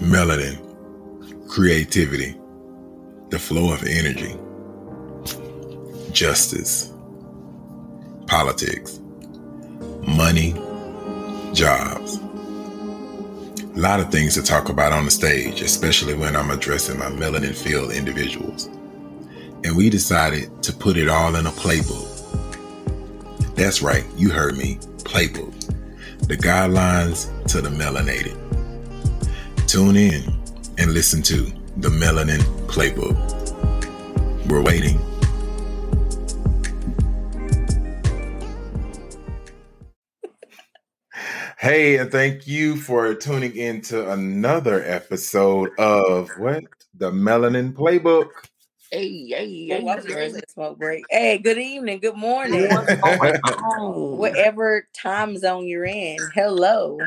melanin, creativity, the flow of energy, justice, politics, money, jobs. A lot of things to talk about on the stage, especially when I'm addressing my melanin field individuals. And we decided to put it all in a playbook. That's right, you heard me, playbook. The guidelines to the melanated. Tune in and listen to the Melanin Playbook. We're waiting. Hey, and thank you for tuning in to another episode of what? The Melanin Playbook. Hey, hey, hey. I smoke break. Hey, good evening, good morning. Whatever time zone you're in. Hello.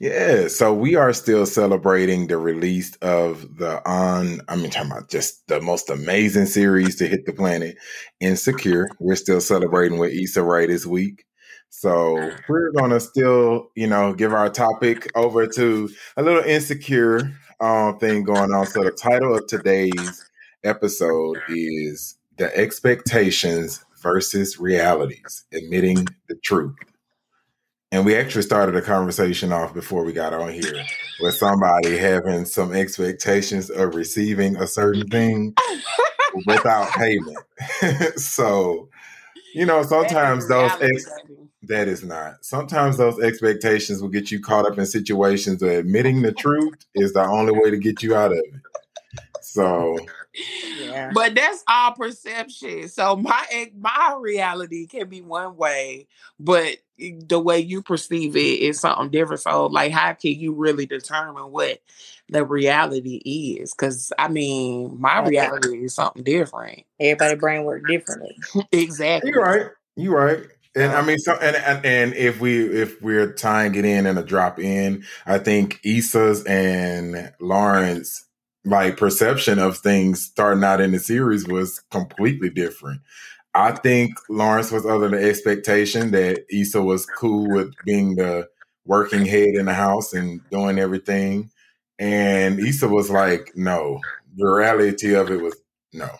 Yeah, so we are still celebrating the release of the on I mean talking about just the most amazing series to hit the planet, Insecure. We're still celebrating with Issa Rae this week. So we're gonna still, you know, give our topic over to a little insecure um, thing going on. So the title of today's episode is the expectations versus realities, admitting the truth. And we actually started a conversation off before we got on here with somebody having some expectations of receiving a certain thing without payment. so, you know, sometimes those ex- that is not. Sometimes those expectations will get you caught up in situations where admitting the truth is the only way to get you out of it. So yeah. But that's all perception. So my my reality can be one way, but the way you perceive it is something different. So like how can you really determine what the reality is? Because I mean, my reality is something different. Everybody brain work differently. exactly. You're right. You're right. And I mean, so and, and and if we if we're tying it in and a drop in, I think Issa's and Lawrence like perception of things starting out in the series was completely different. I think Lawrence was under the expectation that Issa was cool with being the working head in the house and doing everything. And Issa was like, no. The reality of it was no.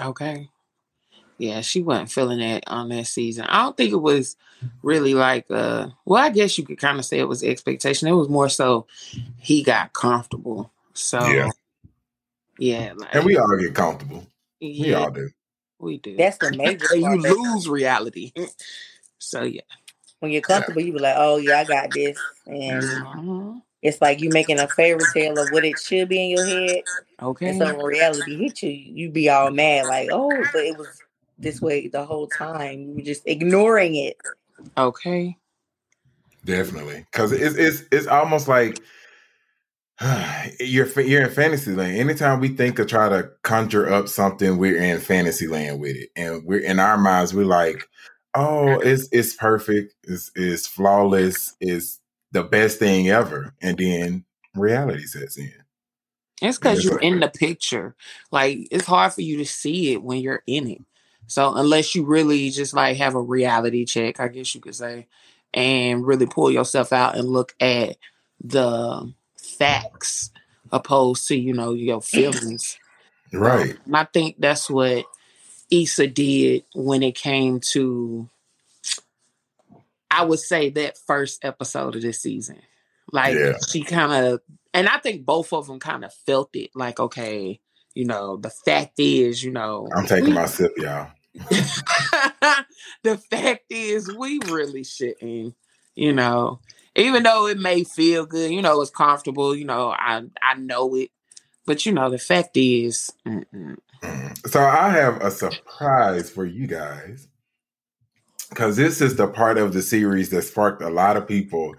Okay. Yeah, she wasn't feeling that on that season. I don't think it was really like uh well, I guess you could kind of say it was expectation. It was more so he got comfortable. So yeah, yeah like, and we all get comfortable. Yeah, we all do. We do. That's the major. you lose reality. so yeah, when you're comfortable, yeah. you be like, "Oh yeah, I got this," and mm-hmm. it's like you making a fairy tale of what it should be in your head. Okay. And so when reality hit you, you be all mad, like, "Oh, but it was this way the whole time. You were just ignoring it." Okay. Definitely, because it's it's it's almost like you're you're in fantasy land. Anytime we think to try to conjure up something, we're in fantasy land with it, and we're in our minds. We're like, "Oh, it's it's perfect. It's it's flawless. It's the best thing ever." And then reality sets in. It's because you're in the picture. Like it's hard for you to see it when you're in it. So unless you really just like have a reality check, I guess you could say, and really pull yourself out and look at the facts opposed to you know your feelings right um, i think that's what Issa did when it came to I would say that first episode of this season. Like yeah. she kind of and I think both of them kind of felt it like okay, you know, the fact is, you know, I'm taking my sip, y'all. the fact is we really shouldn't, you know even though it may feel good, you know, it's comfortable, you know, I I know it. But you know, the fact is mm-mm. Mm. So I have a surprise for you guys. Cause this is the part of the series that sparked a lot of people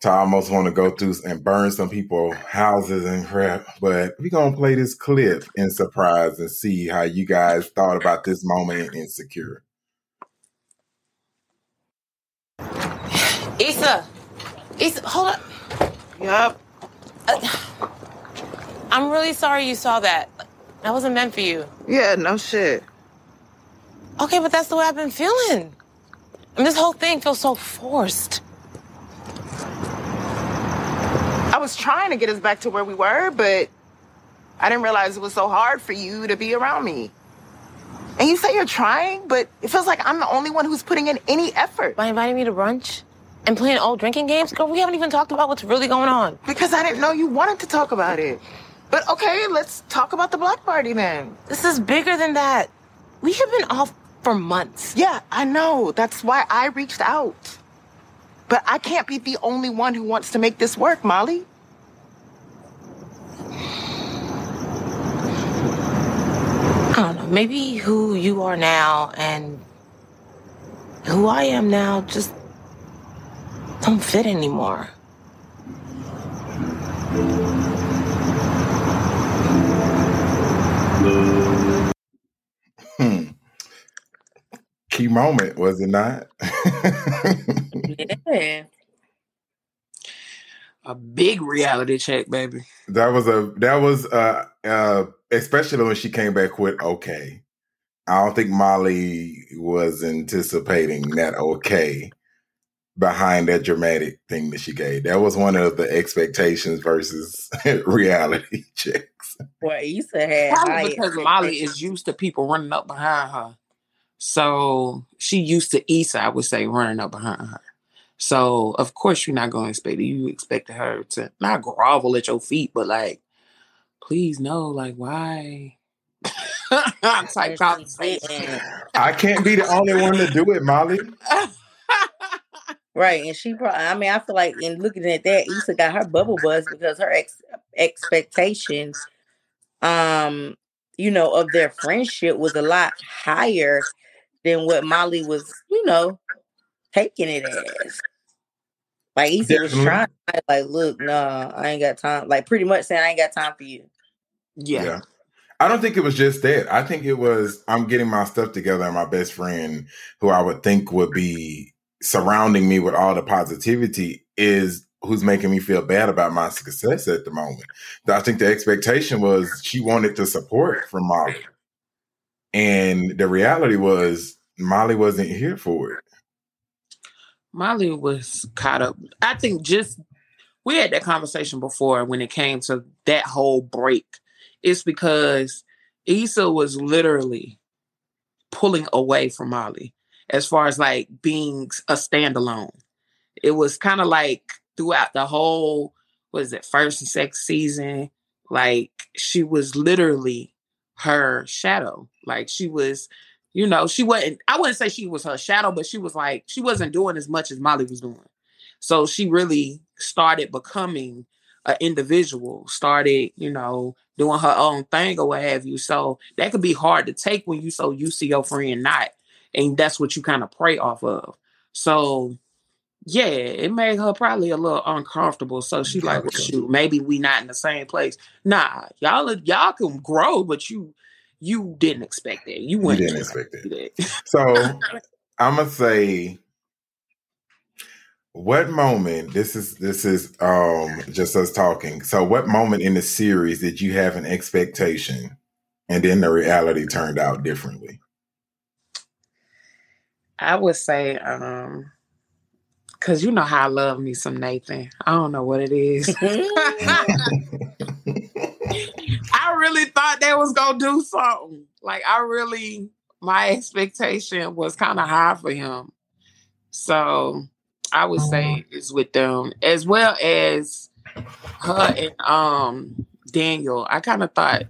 to almost want to go through and burn some people houses and crap. But we're gonna play this clip in surprise and see how you guys thought about this moment in Insecure. Issa, it's hold up. Yep. Uh, I'm really sorry you saw that. That wasn't meant for you. Yeah, no shit. Okay, but that's the way I've been feeling. Mean, this whole thing feels so forced. I was trying to get us back to where we were, but I didn't realize it was so hard for you to be around me. And you say you're trying, but it feels like I'm the only one who's putting in any effort. By inviting me to brunch and playing old drinking games? Girl, we haven't even talked about what's really going on. Because I didn't know you wanted to talk about it. But okay, let's talk about the block party then. This is bigger than that. We have been off for months. Yeah, I know. That's why I reached out. But I can't be the only one who wants to make this work, Molly. I don't know. Maybe who you are now and who I am now just don't fit anymore. Hmm. Key moment, was it not? Yeah. A big reality check, baby. that was a that was uh uh especially when she came back with okay. I don't think Molly was anticipating that okay behind that dramatic thing that she gave. That was one of the expectations versus reality checks. Well, Issa had Probably because Molly is used to people running up behind her. So she used to Issa, I would say, running up behind her. So of course you're not gonna expect it. You expected her to not grovel at your feet, but like, please no, like why? type And she conversation. I can't be the only one to do it, Molly. Right, and she probably. I mean, I feel like in looking at that, Issa got her bubble buzz because her ex- expectations, um, you know, of their friendship was a lot higher than what Molly was, you know, taking it as. Like Issa was Definitely. trying, like, look, nah, I ain't got time. Like, pretty much saying, I ain't got time for you. yeah. I don't think it was just that. I think it was I'm getting my stuff together and my best friend, who I would think would be surrounding me with all the positivity, is who's making me feel bad about my success at the moment. I think the expectation was she wanted the support from Molly. And the reality was Molly wasn't here for it. Molly was caught up. I think just we had that conversation before when it came to that whole break. It's because Issa was literally pulling away from Molly as far as like being a standalone. It was kind of like throughout the whole, what is it, first and second season, like she was literally her shadow. Like she was, you know, she wasn't, I wouldn't say she was her shadow, but she was like, she wasn't doing as much as Molly was doing. So she really started becoming an individual, started, you know, doing her own thing or what have you. So that could be hard to take when you so used to your friend not. And that's what you kind of prey off of. So yeah, it made her probably a little uncomfortable. So she like, well, shoot, maybe we not in the same place. Nah, y'all y'all can grow, but you you didn't expect that. You You didn't expect do that. So I'm gonna say what moment this is this is um just us talking. So what moment in the series did you have an expectation and then the reality turned out differently? I would say, um, cause you know how I love me some Nathan. I don't know what it is. I really thought they was gonna do something. Like I really, my expectation was kind of high for him. So I would say it's with them as well as her and um Daniel. I kind of thought,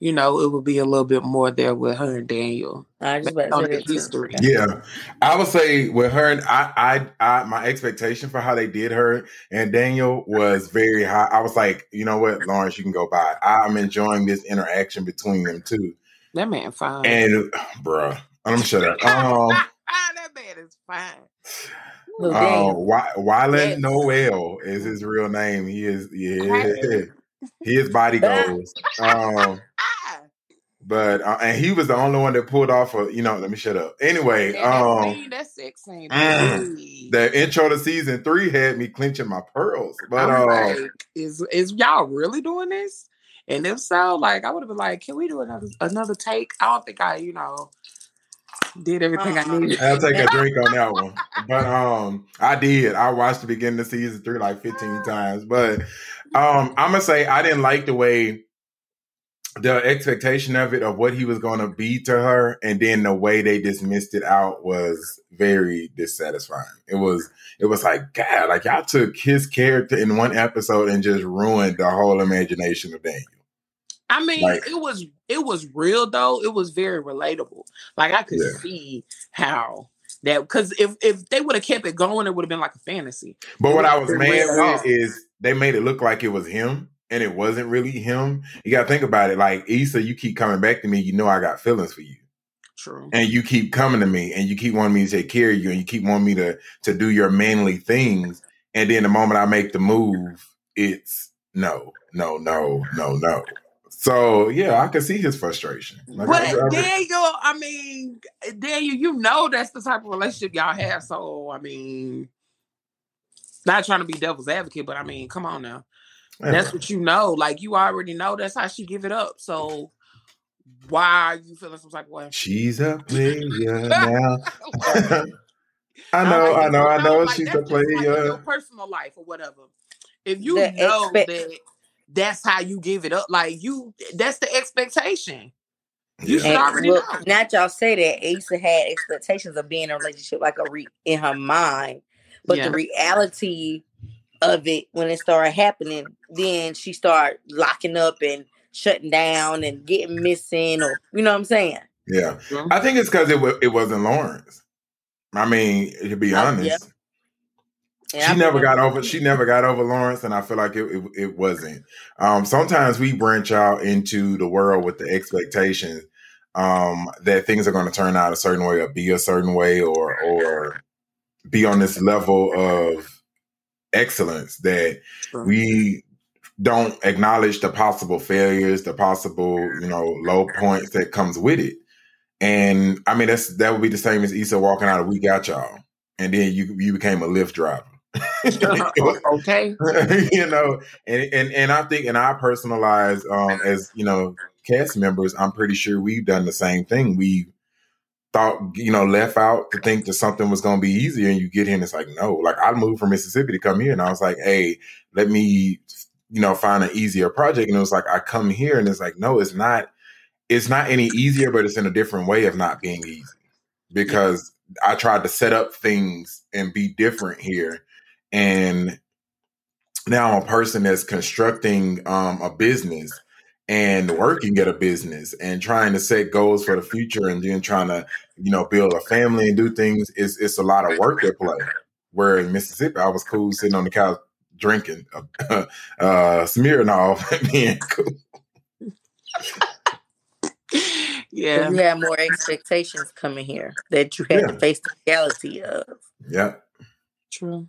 you know, it would be a little bit more there with her and Daniel I just on the history. Yeah, I would say with her and I, I, I, my expectation for how they did her and Daniel was very high. I was like, you know what, Lawrence, you can go by. I'm enjoying this interaction between them two. That man fine. And, bruh, I'm shut up. Um, that man is fine. Little uh, Wy- Y'lan Yes. Noel is his real name. He is, yeah, his body goes. Um, but uh, and he was the only one that pulled off a, you know, let me shut up. Anyway, that, um, scene, that sex scene. mm, the intro to season three had me clenching my pearls. But uh, like, is is y'all really doing this? And if so, like I would have been like, can we do another another take? I don't think I, you know, did everything Uh-uh. I needed. I'll take a drink on that one. But um, I did. I watched the beginning of season three like 15 times. But Um, I'm gonna say I didn't like the way the expectation of it of what he was going to be to her and then the way they dismissed it out was very dissatisfying it was it was like god like y'all took his character in one episode and just ruined the whole imagination of daniel I mean, like, it was it was real though. It was very relatable. Like I could yeah. see how that because if if they would have kept it going, it would have been like a fantasy. But what I was mad with is they made it look like it was him and it wasn't really him. You got to think about it. Like Issa, you keep coming back to me. You know I got feelings for you. True. And you keep coming to me, and you keep wanting me to take care of you, and you keep wanting me to to do your manly things. And then the moment I make the move, it's no, no, no, no, no. So yeah, I can see his frustration. Like, but I, I, Daniel, I mean, Daniel, you know that's the type of relationship y'all have. So I mean, not trying to be devil's advocate, but I mean, come on now. That's what you know. Like you already know that's how she give it up. So why are you feeling some type of way? She's a player now. I know, I know, I know. Like, she's a player. Like your personal life or whatever. If you the know expe- that that's how you give it up, like you, that's the expectation. You should already look, know. Not y'all say that Issa had expectations of being in a relationship like a re- in her mind, but yeah. the reality of it when it started happening, then she started locking up and shutting down and getting missing, or you know what I'm saying? Yeah, mm-hmm. I think it's because it w- it wasn't Lawrence. I mean, to be oh, honest, yeah. she I never got over. She never got over Lawrence, and I feel like it it, it wasn't. Um, sometimes we branch out into the world with the expectation um, that things are going to turn out a certain way, or be a certain way, or or be on this level of excellence that sure. we don't acknowledge the possible failures, the possible, you know, low points that comes with it. And I mean, that's that would be the same as Issa walking out of "We Got Y'all," and then you you became a Lyft driver. okay, you know, and and and I think in our personalized um, as you know cast members, I'm pretty sure we've done the same thing. We thought, you know, left out to think that something was going to be easier. And you get here and it's like, no, like I moved from Mississippi to come here. And I was like, hey, let me, you know, find an easier project. And it was like, I come here and it's like, no, it's not, it's not any easier, but it's in a different way of not being easy because I tried to set up things and be different here. And now I'm a person that's constructing um, a business and working at a business and trying to set goals for the future and then trying to, you know, build a family and do things, it's, it's a lot of work at play. Where in Mississippi, I was cool sitting on the couch drinking uh, uh, Smirnoff and being cool. yeah. You have more expectations coming here that you had yeah. to face the reality of. Yeah. True.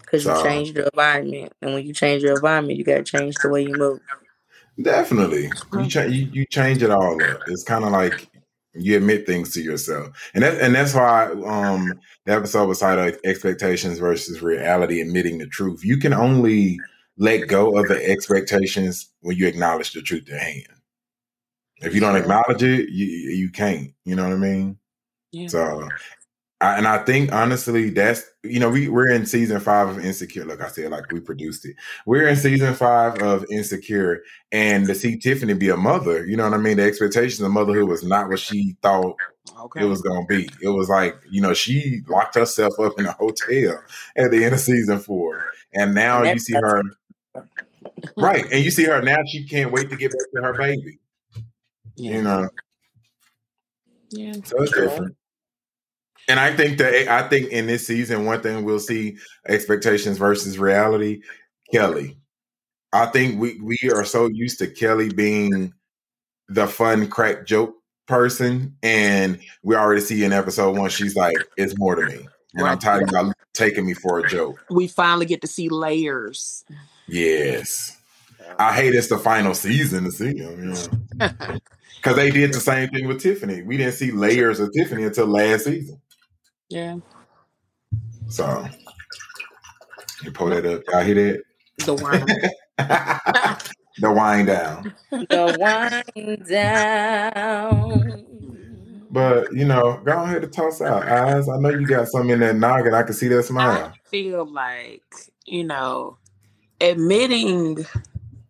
Because you change your environment. And when you change your environment, you got to change the way you move. Definitely, you, cha- you, you change it all up. It's kind of like you admit things to yourself, and that and that's why um the episode was titled "Expectations versus Reality: Admitting the Truth." You can only let go of the expectations when you acknowledge the truth at hand. If you don't acknowledge it, you you can't. You know what I mean? Yeah. So I, and I think honestly, that's you know we we're in season five of Insecure. Like I said, like we produced it. We're in season five of Insecure, and to see Tiffany be a mother, you know what I mean. The expectations of motherhood was not what she thought okay. it was going to be. It was like you know she locked herself up in a hotel at the end of season four, and now you see her right, and you see her now. She can't wait to get back to her baby. Yeah. You know. Yeah. So it's different. And I think that I think in this season, one thing we'll see expectations versus reality. Kelly, I think we we are so used to Kelly being the fun crack joke person, and we already see in episode one she's like, "It's more to me," and right. I'm tired of y'all taking me for a joke. We finally get to see layers. Yes, I hate it's the final season to see them. Because they did the same thing with Tiffany. We didn't see layers of Tiffany until last season. Yeah. So you pull that up. Y'all hear that? The wine. the wine down. The wine down. But you know, go ahead and toss out eyes. I know you got something in that noggin. I can see that smile. I feel like you know, admitting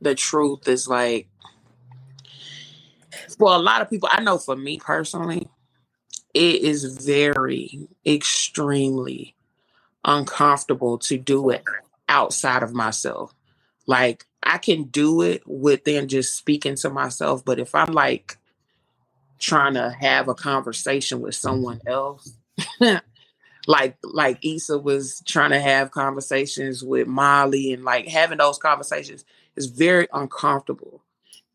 the truth is like for a lot of people, I know for me personally, it is very extremely uncomfortable to do it outside of myself. Like I can do it within just speaking to myself, but if I'm like trying to have a conversation with someone mm-hmm. else, like like Issa was trying to have conversations with Molly and like having those conversations is very uncomfortable.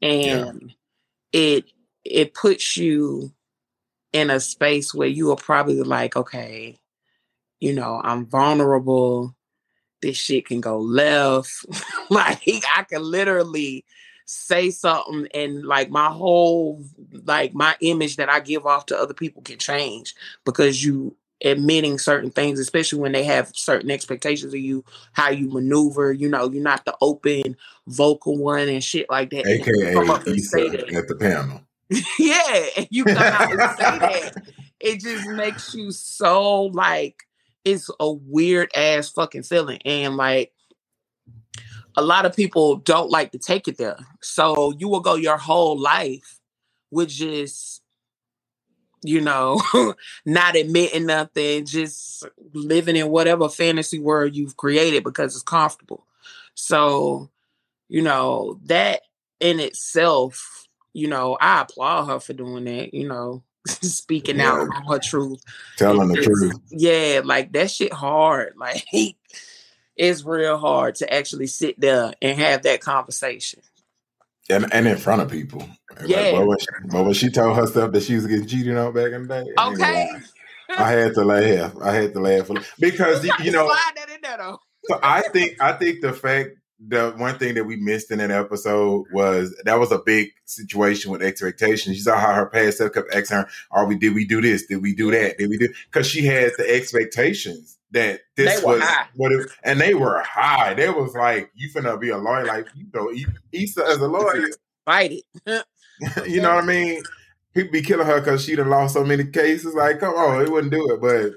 And yeah. it it puts you in a space where you are probably like, okay, you know, I'm vulnerable. This shit can go left. like I can literally say something and like my whole like my image that I give off to other people can change because you admitting certain things, especially when they have certain expectations of you, how you maneuver. You know, you're not the open vocal one and shit like that. AKA Issa at the panel. yeah, and you come out and say that. It just makes you so like it's a weird ass fucking feeling. And like a lot of people don't like to take it there. So you will go your whole life with just, you know, not admitting nothing, just living in whatever fantasy world you've created because it's comfortable. So, you know, that in itself, you know, I applaud her for doing that, you know, speaking yeah. out her truth. Telling the truth. Yeah, like that shit hard. Like it's real hard to actually sit there and have that conversation. And, and in front of people. Yeah. Like, but, when she, but when she told herself that she was getting cheated on back in the day. Okay. I had to laugh. I had to laugh because you, you know. There, so I think I think the fact the one thing that we missed in that episode was that was a big situation with expectations. You saw how her past self kept asking her, "Are we? Did we do this? Did we do that? Did we do?" Because she had the expectations that this was high. what it, and they were high. They was like, "You finna be a lawyer, like you know, Issa as a lawyer, fight it." you know what I mean? People be killing her because she done lost so many cases. Like, come on, it wouldn't do it, but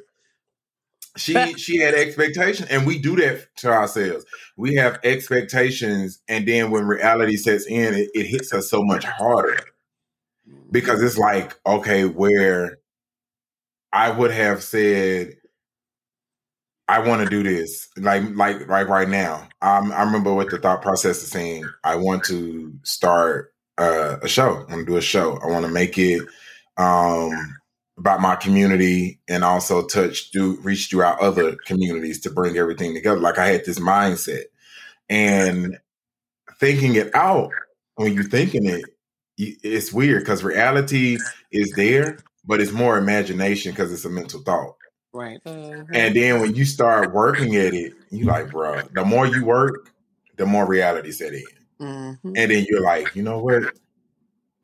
she she had expectations and we do that to ourselves. We have expectations and then when reality sets in it, it hits us so much harder. Because it's like okay where i would have said i want to do this. Like like right right now i remember what the thought process is saying. I want to start uh, a show. I want to do a show. I want to make it um about my community and also touch do reach throughout other communities to bring everything together. Like I had this mindset and thinking it out when you're thinking it, it's weird because reality is there, but it's more imagination because it's a mental thought. Right. Mm-hmm. And then when you start working at it, you're like, bro, the more you work, the more reality set in. Mm-hmm. And then you're like, you know what?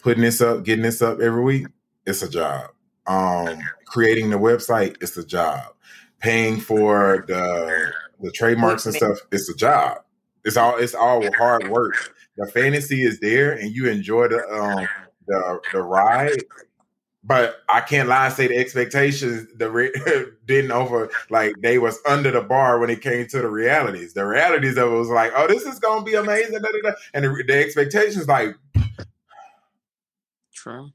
Putting this up, getting this up every week, it's a job um, creating the website it's a job. Paying for the the trademarks and stuff it's a job. It's all it's all hard work. The fantasy is there, and you enjoy the um, the the ride. But I can't lie and say the expectations the re- didn't over like they was under the bar when it came to the realities. The realities of it was like, oh, this is gonna be amazing, da, da, da. and the, the expectations like, true.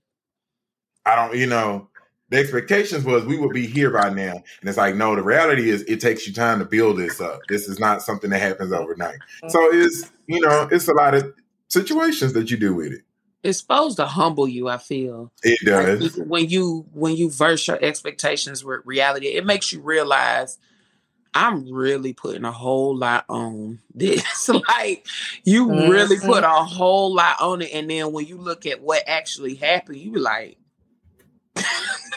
I don't, you know, the expectations was we would be here by now. And it's like, no, the reality is it takes you time to build this up. This is not something that happens overnight. So it's, you know, it's a lot of situations that you do with it. It's supposed to humble you, I feel. It does. Like when you when you verse your expectations with reality, it makes you realize I'm really putting a whole lot on this. like you mm-hmm. really put a whole lot on it. And then when you look at what actually happened, you be like,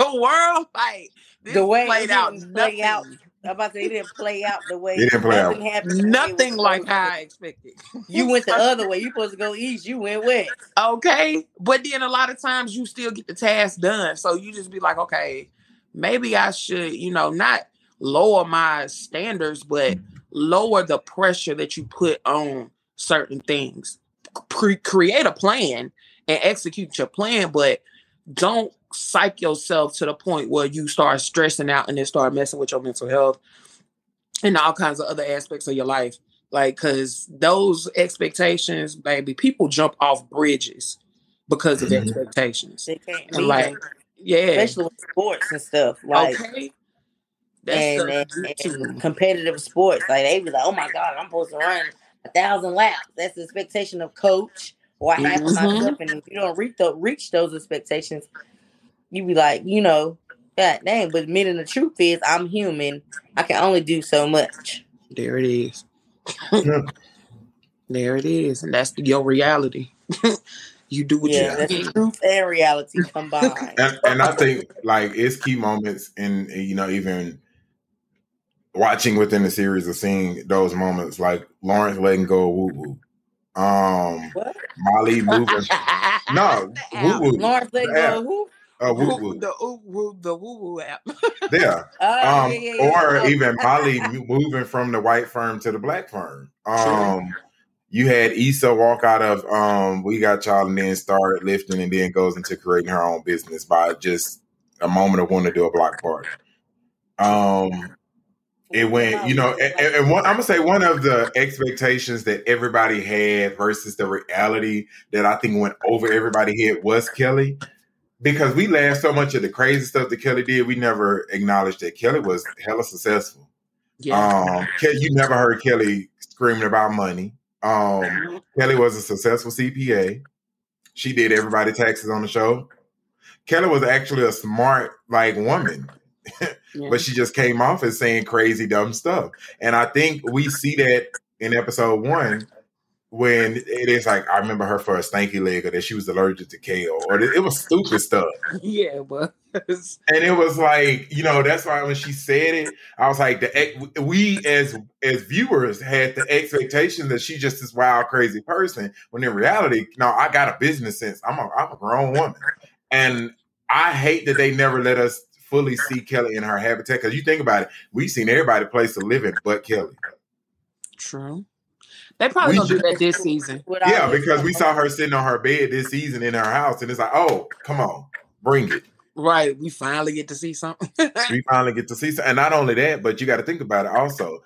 the world like the way played out play out. I'm about to say it didn't play out the way it didn't play nothing out. happened. Nothing like how I expected. You went the other way. You supposed to go east. You went west. Okay, but then a lot of times you still get the task done. So you just be like, okay, maybe I should, you know, not lower my standards, but lower the pressure that you put on certain things. Pre- create a plan and execute your plan, but don't psych yourself to the point where you start stressing out and then start messing with your mental health and all kinds of other aspects of your life. Like, cause those expectations, baby, people jump off bridges because of Mhm. expectations. They can't And like, yeah, especially with sports and stuff. Like okay. That's and, and, and competitive sports. Like they be like, oh my god, I'm supposed to run a thousand laps. That's the expectation of coach or I have for Mhm. myself. And if you don't reach those, reach those expectations, you be like, you know, God dang. But admitting the truth is, I'm human. I can only do so much. There it is. There it is, and that's your reality. you do what Yeah, you that's can. truth and reality combined. and, and I think like it's key moments and you know even watching within the series of seeing those moments like Lawrence letting go of woo woo, um, What? Molly moving. No, woo woo, Lawrence let Yeah. go. of Who? Uh, woo Woo- woo, the ooh, woo, the woo woo app. yeah. Oh, Um, yeah, yeah, yeah. or Oh. even Molly moving from the white firm to the black firm. Um, you had Issa walk out of um, we got y'all and then start lifting and then goes into creating her own business by just a moment of wanting to do a block party. Um, it went, you know, and, and- one, I'm gonna say one of the expectations that everybody had versus the reality that I think went over everybody head was Kelly. Because we laughed so much at the crazy stuff that Kelly did, we never acknowledged that Kelly was hella successful. Yeah. Um, you never heard Kelly screaming about money. Um, Kelly was a successful CPA. She did everybody taxes on the show. Kelly was actually a smart like woman, Yeah. but she just came off as saying crazy dumb stuff. And I think we see that in episode one when it is like I remember her for a stanky leg or that she was allergic to kale or it was stupid stuff. yeah, but And it was like, you know, that's why when she said it, I was like, the we as as viewers had the expectation that she's just this wild, crazy person. When in reality, no, I got a business sense. I'm a I'm a grown woman, and I hate that they never let us fully see Kelly in her habitat. Because you think about it, we've seen everybody place to live in, but Kelly. true. They probably We gonna do that this season. Yeah, because we saw her sitting on her bed this season in her house, and it's like, oh, come on, bring it. Right. We finally get to see something. we finally get to see something, and not only that, but you got to think about it also.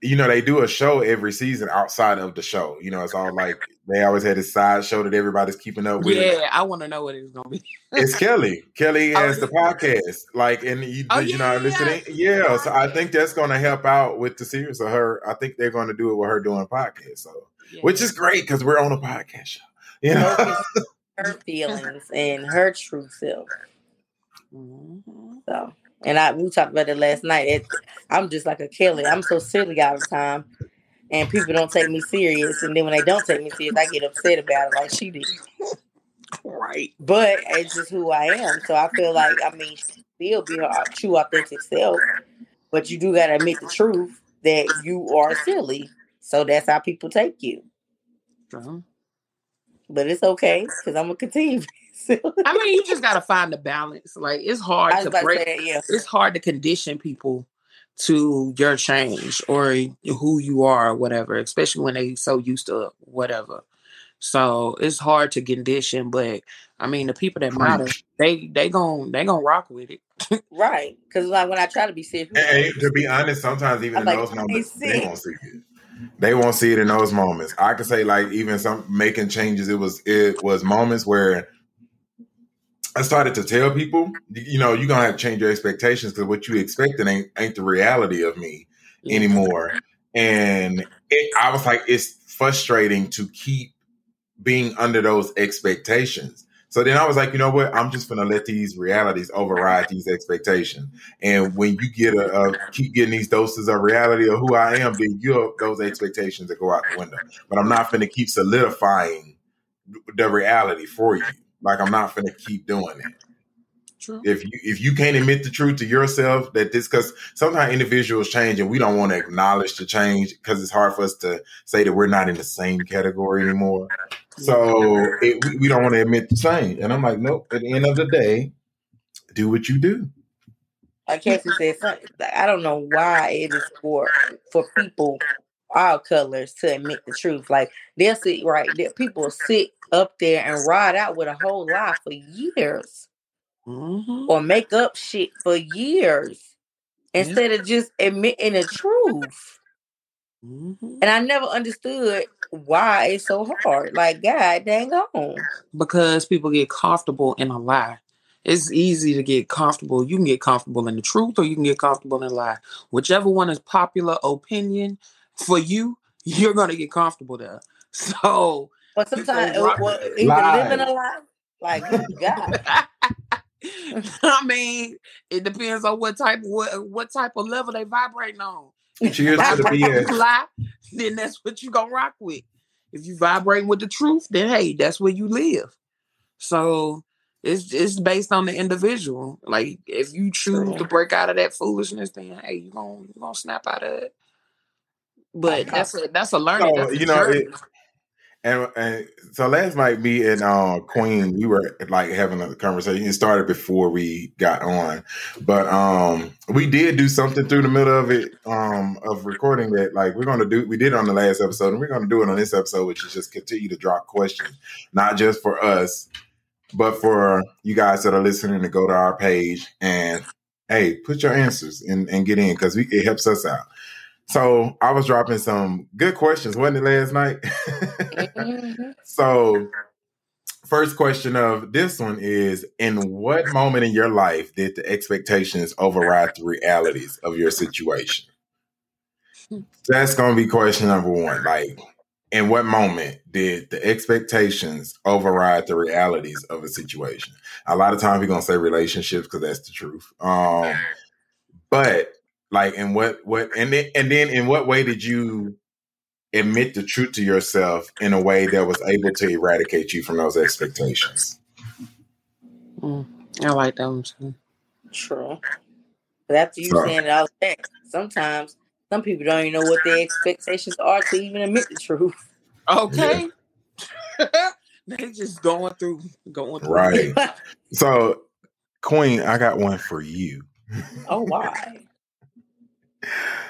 You know, they do a show every season outside of the show. You know, it's all like they always had this side show that everybody's keeping up with. yeah, I want to know what it's gonna be. It's Kelly. Kelly Oh, has the podcast. Like, and you, Oh, you yeah, know, yeah, listening. yeah. Yeah, so I think that's going to help out with the series of her. I think they're going to do it with her doing a podcast. So, Yeah. which is great because we're on a podcast show. You know, her feelings and her true self. Mhm. So, and I we talked about it last night. It, I'm just like a Kelly. I'm so silly all the time, and people don't take me serious. And then when they don't take me serious, I get upset about it, like she did. Right. But it's just who I am. So I feel like I mean, still be her true, authentic self. But you do gotta admit the truth that you are silly. So that's how people take you. True. But it's okay because I'm gonna continue. Being silly. I mean, you just gotta find the balance. Like it's hard to break. say yeah. It's hard to condition people to your change or who you are or whatever, especially when they so used to whatever. So it's hard to condition, but I mean the people that matter, they they gon' they gonna rock with it. Right. Because like when I try to be serious, And, and to be honest, sometimes even I'm in like, those "Hey, moments, they sis." won't see it. They won't see it in those moments. I could say like even some making changes. It was it was moments where I started to tell people, you know, you're gonna have to change your expectations because what you expected ain't ain't the reality of me anymore. And it, I was like, it's frustrating to keep being under those expectations. So then I was like, you know what? I'm just gonna let these realities override these expectations. And when you get a, a keep getting these doses of reality of who I am, then you those expectations that go out the window. But I'm not gonna keep solidifying the reality for you. Like I'm not gonna keep doing it. True. if you if you can't admit the truth to yourself that this because sometimes individuals change and we don't want to acknowledge the change because it's hard for us to say that we're not in the same category anymore so it, we, don't want to admit the change and i'm like nope at the end of the day do what you do like Cassie said, something, I don't know why it is for for people all colors to admit the truth. Like they'll sit right there, people sit up there and ride out with a whole lie for years, Mhm. or make up shit for years instead of just admitting the truth. Mm-hmm. And I never understood why it's so hard. Like, God dang on. Because people get comfortable in a lie. It's easy to get comfortable. You can get comfortable in the truth or you can get comfortable in a lie. Whichever one is popular opinion for you, you're gonna get comfortable there. So but sometimes uh, well, either living a lie, like God. I mean, it depends on what type what uh, what type of level they vibrating on. Cheers to the BS. Lie, then that's what you gonna rock with. If you vibrating with the truth, then hey, that's where you live. So it's it's based on the individual. Like if you choose to break out of that foolishness, then hey, you gonna you gonna snap out of it. But that's a that's a learning. So, that's a you know, it, and, and so last night, me and uh, Queen, we were like having a conversation. It started before we got on, but um, we did do something through the middle of it um, of recording that. Like we're going to do, we did on the last episode, and we're going to do it on this episode, which is just continue to drop questions, not just for us, but for you guys that are listening to go to our page and hey, put your answers and, and get in because it helps us out. So I was dropping some good questions, wasn't it, last night? mm-hmm. So, first question of this one is In what moment in your life did the expectations override the realities of your situation? That's going to be question number one. Like, in what moment did the expectations override the realities of a situation? A lot of times we're to say relationships because that's the truth. Um, but like, in what what and then and then in what way did you admit the truth to yourself in a way that was able to eradicate you from those expectations? Mm, I like that one too. True. But after you so, saying it out there, sometimes some people don't even know what their expectations are to even admit the truth. Okay. they just going through going through. Right. so Queen, I got one for you. Oh why?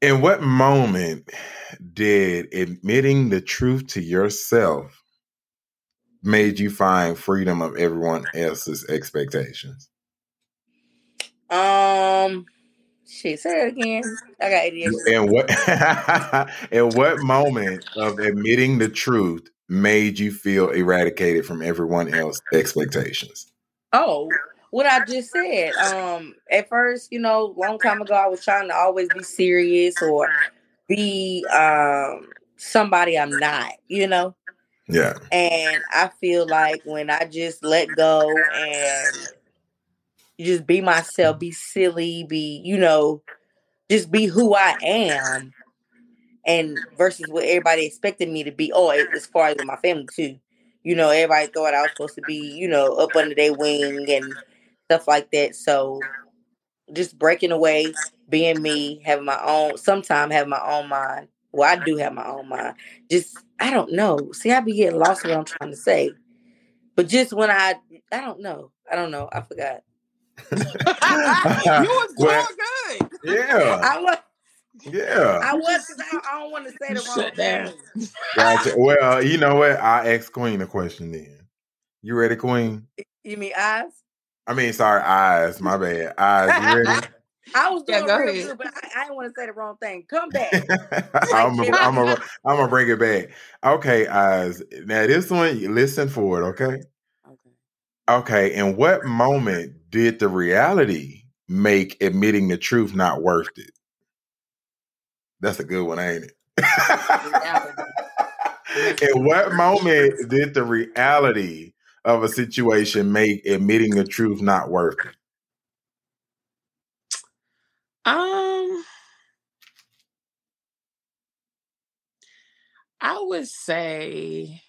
In what moment did admitting the truth to yourself made you find freedom of everyone else's expectations? Um, shit, say it again. I got ideas. And what? in what moment of admitting the truth made you feel eradicated from everyone else's expectations? Oh, what I just said. Um, at first, you know, long time ago, I was trying to always be serious or be um somebody I'm not, you know. Yeah. And I feel like when I just let go and just be myself, be silly, be, you know, just be who I am, and versus what everybody expected me to be. Oh, as far as my family too, you know, everybody thought I was supposed to be, you know, up under their wing and stuff like that. So just breaking away, being me, having my own, sometimes having my own mind. Well, I do have my own mind. Just, I don't know. See, I be getting lost in what I'm trying to say. But just when I, I don't know. I don't know. I forgot. you was well, good. Yeah. I was. Yeah. I was I, I don't want to say the wrong Shut down. Gotcha. Well, you know what? I ask Queen a question then. You ready, Queen? You mean eyes? I mean, sorry, eyes. My bad. Eyes. You ready? I was doing yeah, real ahead. good, but I, I didn't want to say the wrong thing. Come back. I'm gonna I'm a, I'm gonna bring it back. Okay, eyes. Now this one, listen for it. Okay. Okay. Okay. In what moment did the reality make admitting the truth not worth it? That's a good one, ain't it? In what moment did the reality of a situation make admitting the truth not worth it? Um, I would say,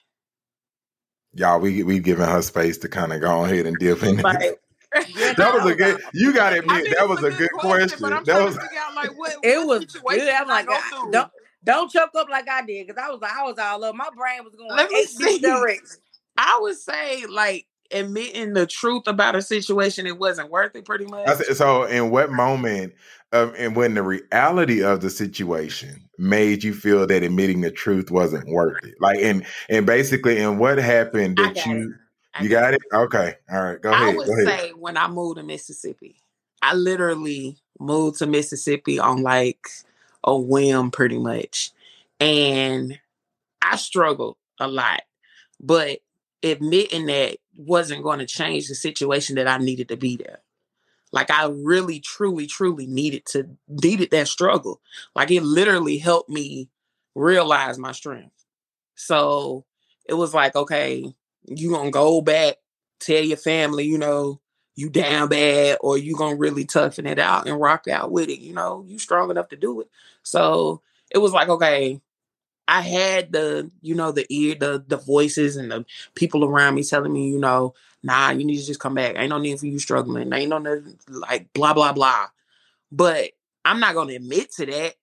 y'all, we we giving her space to kind of go ahead and dip in. Right. that was a good. You got to admit I mean, that was a good question. question. that was. Out, like, what, it was good. I'm like, I, don't don't choke up like I did because I was I was all up. My brain was going. Let me see. I would say like admitting the truth about a situation it wasn't worth it pretty much so in what moment um, and when the reality of the situation made you feel that admitting the truth wasn't worth it like and and basically in what happened that you you got it? okay all right go ahead i would go say when i moved to mississippi i literally moved to mississippi on like a whim pretty much. And I struggled a lot. But admitting that wasn't going to change the situation that I needed to be there. Like I really, truly, truly needed to needed that struggle. Like it literally helped me realize my strength. So it was like, okay, you gonna go back, tell your family, you know, you down bad, or you gonna really toughen it out and rock out with it. You know, you strong enough to do it. So it was like, okay, I had the, you know, the ear, the the voices and the people around me telling me, you know, nah, you need to just come back. Ain't no need for you struggling. Ain't no need, like blah blah blah. But I'm not gonna admit to that,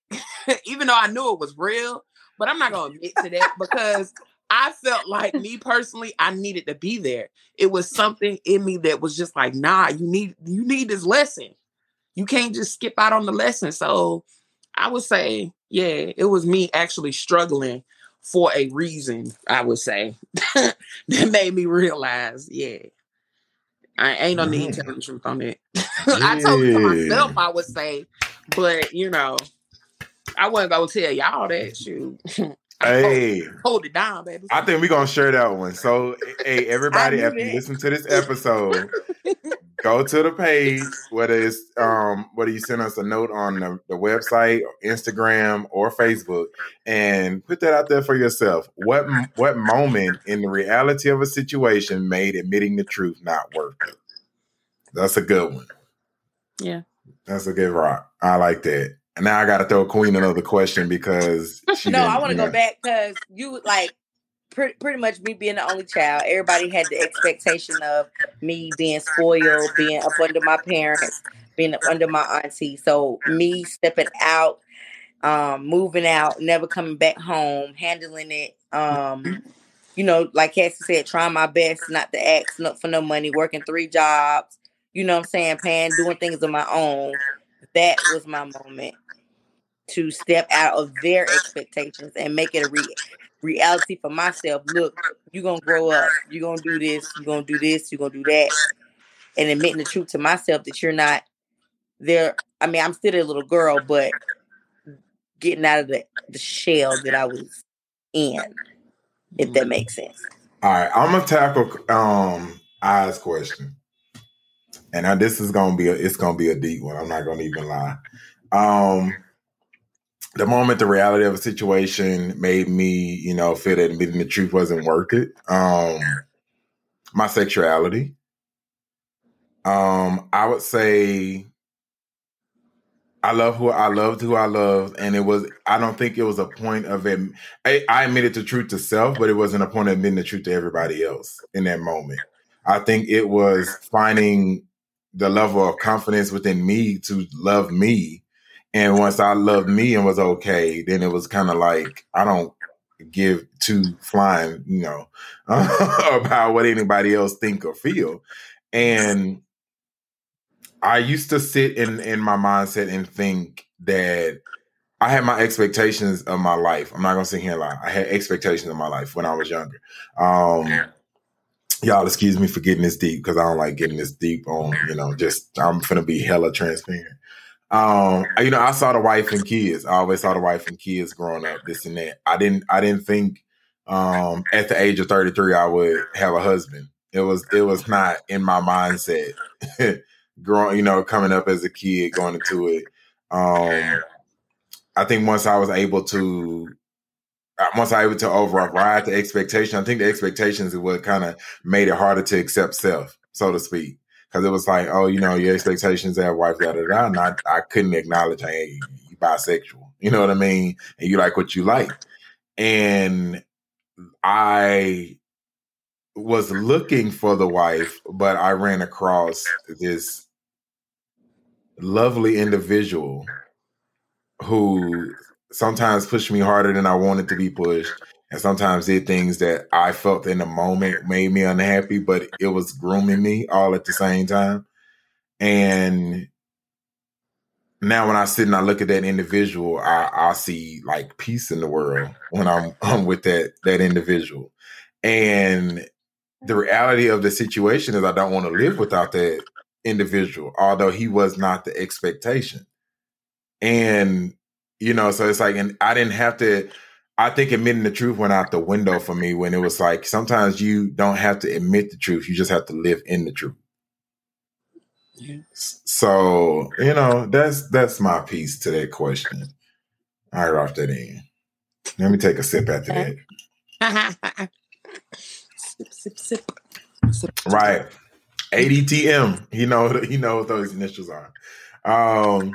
even though I knew it was real. But I'm not gonna admit to that because I felt like me personally, I needed to be there. It was something in me that was just like, nah, you need you need this lesson. You can't just skip out on the lesson. So I would say, yeah, it was me actually struggling for a reason, I would say, that made me realize, yeah, I ain't no need to tell the truth on it. I told it to myself, I would say, but you know, I wasn't gonna tell y'all that shoot. Hey, hold, hold, it down, baby. I think we're gonna share that one. So, eh, hey, everybody, after you listen to this episode, go to the page, whether it's um, whether you send us a note on the, the website, Instagram, or Facebook, and put that out there for yourself. What what moment in the reality of a situation made admitting the truth not worth it? That's a good one. Yeah, that's a good rock. I like that. And now I got to throw Queen another question because no, I want to go back because you like pretty pretty much me being the only child. Everybody had the expectation of me being spoiled, being up under my parents, being up under my auntie. So me stepping out, um, moving out, never coming back home, handling it. Um, you know, like Cassie said, trying my best not to ask for no money, working three jobs. You know what I'm saying? Paying, doing things on my own. That was my moment to step out of their expectations and make it a re- reality for myself. Look, you're gonna grow up, you're gonna do this, you're gonna do this, you're gonna do that. And admitting the truth to myself that you're not there. I mean, I'm still a little girl, but getting out of the, the shell that I was in, if that makes sense. All right, I'm gonna tackle um Eyes question. And now this is gonna be a it's gonna be a deep one. I'm not gonna even lie. Um the moment the reality of a situation made me, you know, feel that admitting the truth wasn't worth it. Um, my sexuality. Um, I would say I love who I loved who I loved, and it was. I don't think it was a point of it. I, I admitted the truth to self, but it wasn't a point of admitting the truth to everybody else in that moment. I think it was finding the level of confidence within me to love me and once I loved me and was okay, then it was kind of like I don't give two flying, you know, about what anybody else think or feel. And I used to sit in in my mindset and think that I had my expectations of my life. I'm not gonna sit here and lie. I had expectations of my life when I was younger. Um, y'all excuse me for getting this deep because I don't like getting this deep on, you know, just I'm gonna be hella transparent. Um, you know, I saw the wife and kids. I always saw the wife and kids growing up, this and that. I didn't I didn't think um at the age of 33 I would have a husband. It was it was not in my mindset. growing, you know, coming up as a kid, going into it. Um I think once I was able to uh, once I was able to override the expectation, I think the expectations is what kind of made it harder to accept self, so to speak because it was like, oh, you know, your expectations that wife, da da da. And I, I couldn't acknowledge, hey, you bisexual. You know what I mean? And you like what you like. And I was looking for the wife, but I ran across this lovely individual who sometimes pushed me harder than I wanted to be pushed and sometimes did things that I felt in the moment made me unhappy, but it was grooming me all at the same time. And now when I sit and I look at that individual, I, I see like peace in the world when I'm, I'm with that that individual. And the reality of the situation is I don't want to live without that individual, although he was not the expectation. And you know, so it's like, and I didn't have to. I think admitting the truth went out the window for me when it was like sometimes you don't have to admit the truth; you just have to live in the truth. So you know, that's that's my piece to that question. I off that in. Let me take a sip after that. sip, sip, sip, sip. Right. ADTM. He know he knows what those initials are. Um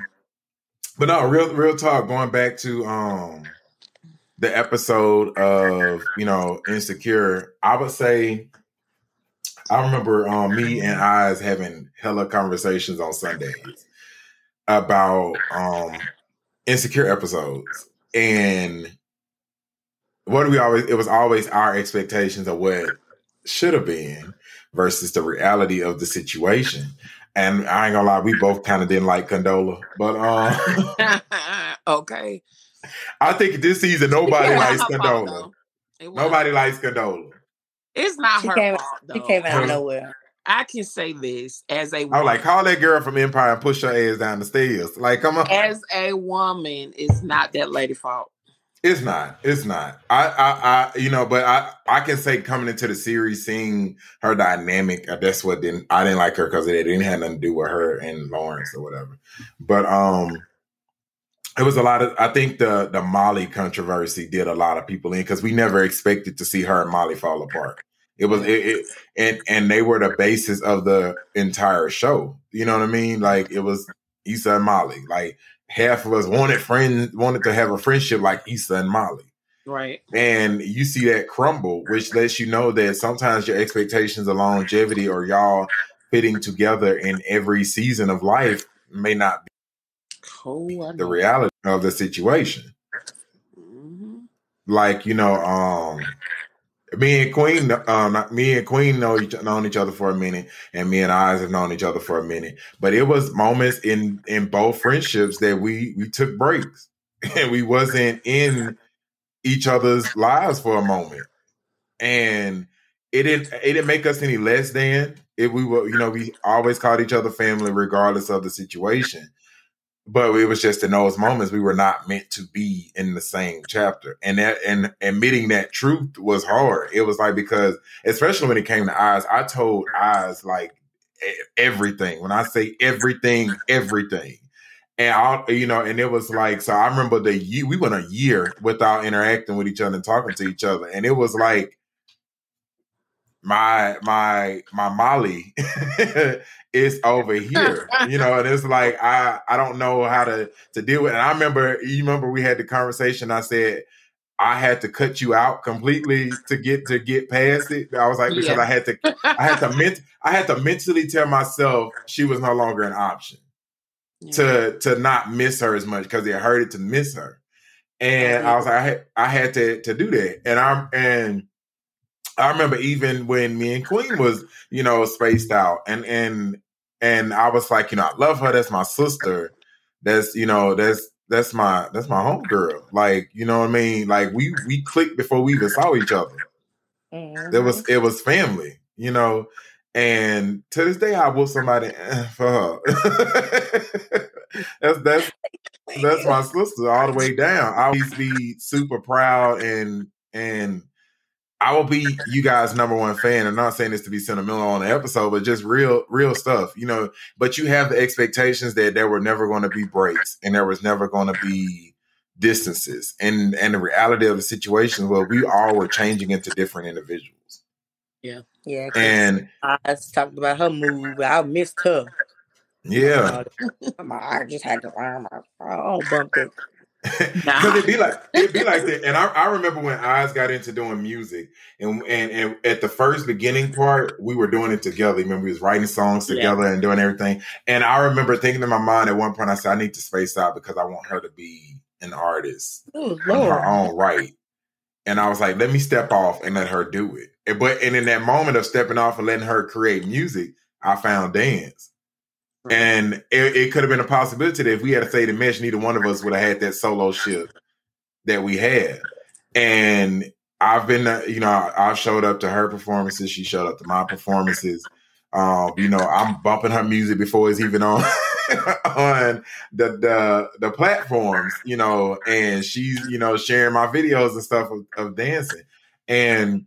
but no, real real talk, going back to um the episode of, you know, Insecure, I would say I remember um me and Eyes having hella conversations on Sundays about um insecure episodes. And what do we always it was always our expectations of what should have been versus the reality of the situation. And I ain't gonna lie, we both kind of didn't like Condola, but um, okay. I think this season nobody It likes wasn't her fault, Condola. though. It wasn't Nobody likes fault. Condola. It's not She her came- fault. She came out of nowhere. I can say this as a I was like, call that girl from Empire and push her ass down the stairs. Like, come on. as a woman, it's not that lady fault. It's not. It's not. I, I, I, you know, but I, I can say coming into the series, seeing her dynamic, uh, that's what didn't. I didn't like her because it didn't have nothing to do with her and Lawrence or whatever. But um, it was a lot of. I think the the Molly controversy did a lot of people in because we never expected to see her and Molly fall apart. It was it, it and and they were the basis of the entire show. You know what I mean? Like it was Issa and Molly. Like half of us wanted friends wanted to have a friendship like Issa and Molly. Right. And you see that crumble, which lets you know that sometimes your expectations of longevity or y'all fitting together in every season of life may not be I the reality of the situation. Mhm. Like, you know, um me and Queen, um, me and Queen know each known each other for a minute, and me and Eyes have known each other for a minute. But it was moments in in both friendships that we we took breaks, and we wasn't in each other's lives for a moment, and it didn't it didn't make us any less than if we were you know we always called each other family regardless of the situation. But it was just in those moments we were not meant to be in the same chapter, and that and admitting that truth was hard. It was like because especially when it came to eyes, I told eyes like everything. When I say everything, everything, and I, you know, and it was like so. I remember the year we went a year without interacting with each other and talking to each other, and it was like my my my Molly is over here, you know, and it's like I I don't know how to to deal with. it. And I remember you remember we had the conversation. I said I had to cut you out completely to get to get past it. I was like because Yeah. I had to I had to ment I had to mentally tell myself she was no longer an option Yeah. to to not miss her as much because it hurted to miss her. And mm-hmm. I was like, I had, I had to to do that. And I'm and I remember even when me and Queen was, you know, spaced out and and and I was like, you know, I love her, that's my sister. That's, you know, that's that's my that's my homegirl. Like, you know what I mean? Like we we clicked before we even saw each other. It was it was family, you know. And to this day, I will somebody eh, for her. that's that's that's my sister all the way down. I always be super proud and and I will be you guys' number one fan. I'm not saying this to be sentimental on the episode, but just real real stuff, you know. But you have the expectations that there were never going to be breaks and there was never going to be distances, and and the reality of the situation where we all were changing into different individuals. Yeah, yeah. And I talked about her move. I missed her. yeah, I just had to learn my oh bump it. Because it'd be like it'd be like that. And I, I remember when Eyes got into doing music, and, and and at the first beginning part, we were doing it together. Remember, we was writing songs Yeah. together and doing everything. And I remember thinking in my mind at one point, I said, I need to space out because I want her to be an artist Oh in her own right. And I was like, let me step off and let her do it. But and in that moment of stepping off and letting her create music, I found dance. And it, it could have been a possibility that if we had stayed in mesh, neither one of us would have had that solo ship that we had. And I've been, uh, you know, I've showed up to her performances. She showed up to my performances. Um, you know, I'm bumping her music before it's even on on the the the platforms, you know, and she's, you know, sharing my videos and stuff of, of dancing. And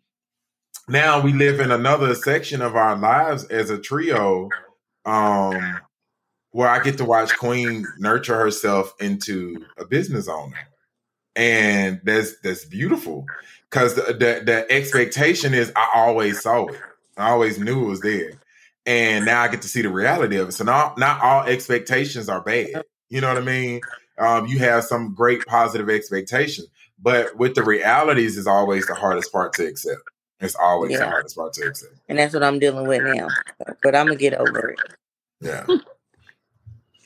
now we live in another section of our lives as a trio um where I get to watch Queen nurture herself into a business owner. And that's that's beautiful because the, the, the expectation is I always saw it. I always knew it was there. And now I get to see the reality of it. So not not all expectations are bad. You know what I mean? Um, you have some great positive expectations, but with the realities is always the hardest part to accept. It's always the hardest part to accept. And that's what I'm dealing with now. But I'm gonna get over it. Yeah.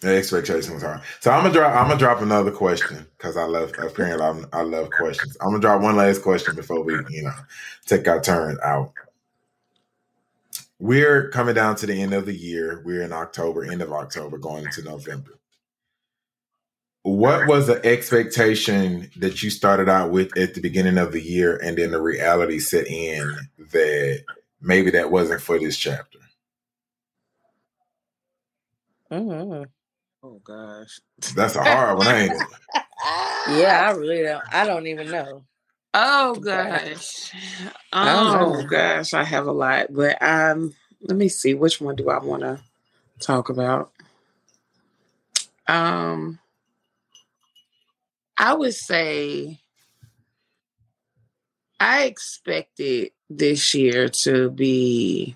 The expectation was hard. So I'm gonna drop. I'm gonna drop another question because I love. Apparently, I'm, I love questions. I'm gonna drop one last question before we, you know, take our turn out. We're coming down to the end of the year. We're in October, end of October, going into November. What was the expectation that you started out with at the beginning of the year, and then the reality set in that maybe that wasn't for this chapter? hmm Oh gosh. That's a hard one, ain't it? Yeah, I really don't. I don't even know. Oh gosh. Oh gosh, I have a lot, but um let me see which one do I want to talk about. Um I would say I expected this year to be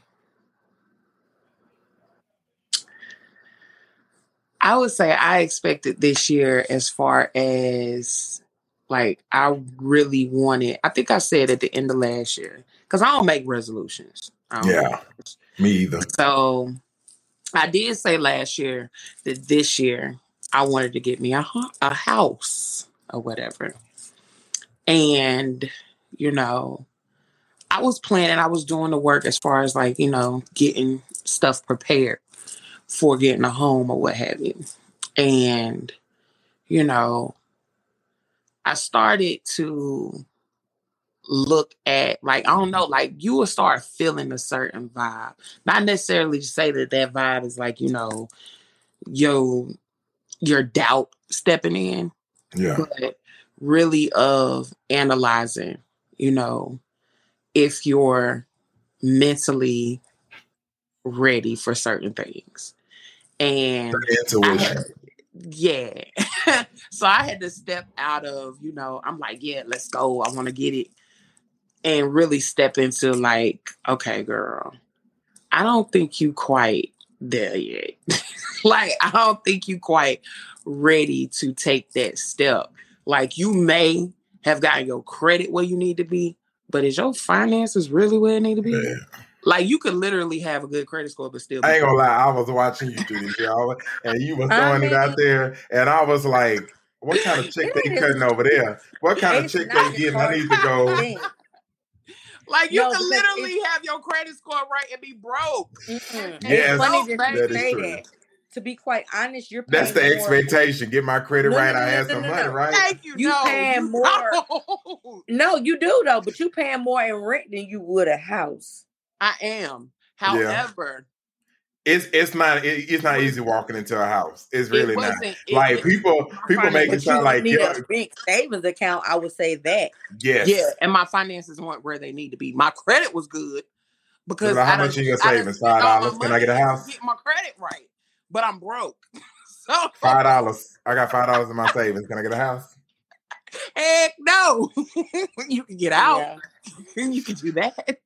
I would say I expected this year as far as like I really wanted. I think I said at the end of last year because I don't make resolutions. Don't Yeah, me either. So I did say last year that this year I wanted to get me a, a house or whatever. And, you know, I was planning, I was doing the work as far as like, you know, getting stuff prepared for getting a home or what have you. And, you know, I started to look at like I don't know, like you will start feeling a certain vibe. Not necessarily to say that that vibe is like you know your your doubt stepping in, Yeah, but really of analyzing. You know, if you're mentally ready for certain things, and intuition. yeah. so I had to step out of, you know, I'm like, yeah, let's go. I want to get it. And really step into like, okay, girl, I don't think you quite there yet. like, I don't think you quite ready to take that step. Like you may have gotten your credit where you need to be, but is your finances really where it need to be? Yeah. Like you could literally have a good credit score, but still be I ain't gonna lie, I was watching you do this, y'all, and you was I throwing it out there, and I was like, "What kind of chick they cutting over there? What kind of chick they getting? I need to go." Like you No, can literally have your credit score right and be broke. mm-mm. it's Yes, funny that that is true. that. To be quite honest, you're That's paying the more. expectation. Get my credit No, no, right. no, I have no, some no, money, no. right? Thank you. You No, paying you more. don't. No, you do though, but you paying more in rent than you would a house. I am. Yeah, However, it's it's not it, it's not easy walking into a house. It's really not. wasn't. It, Like it people people make it finances. But you sound like need a big savings account. I would say uh, that. Yes. Yeah, and my finances weren't where they need to be. My credit was good because how much in your savings? Five dollars. Can I get a house? getting my credit right, but I'm broke. So Five dollars. I got five dollars in my savings. Can I get a house? heck no. you can get out. Yeah. you can do that.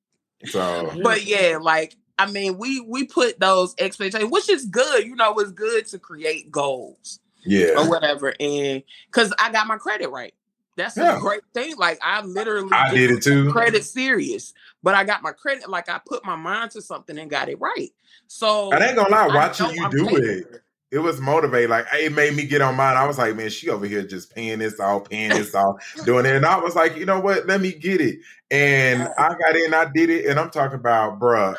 So but yeah, like I mean, we we put those expectations, which is good. You know, it's good to create goals yeah, or whatever, and because I got my credit right. That's a great thing. Like I literally I did it too. credit serious, but I got my credit. Like I put my mind to something and got it right. So I ain't gonna lie, watching you I'm do it, it was motivating. Like it made me get on mine. I was like, man, she over here just paying this off, paying this off, doing it. And I was like, you know what? Let me get it. And I got in, I did it, and I'm talking about, bruh.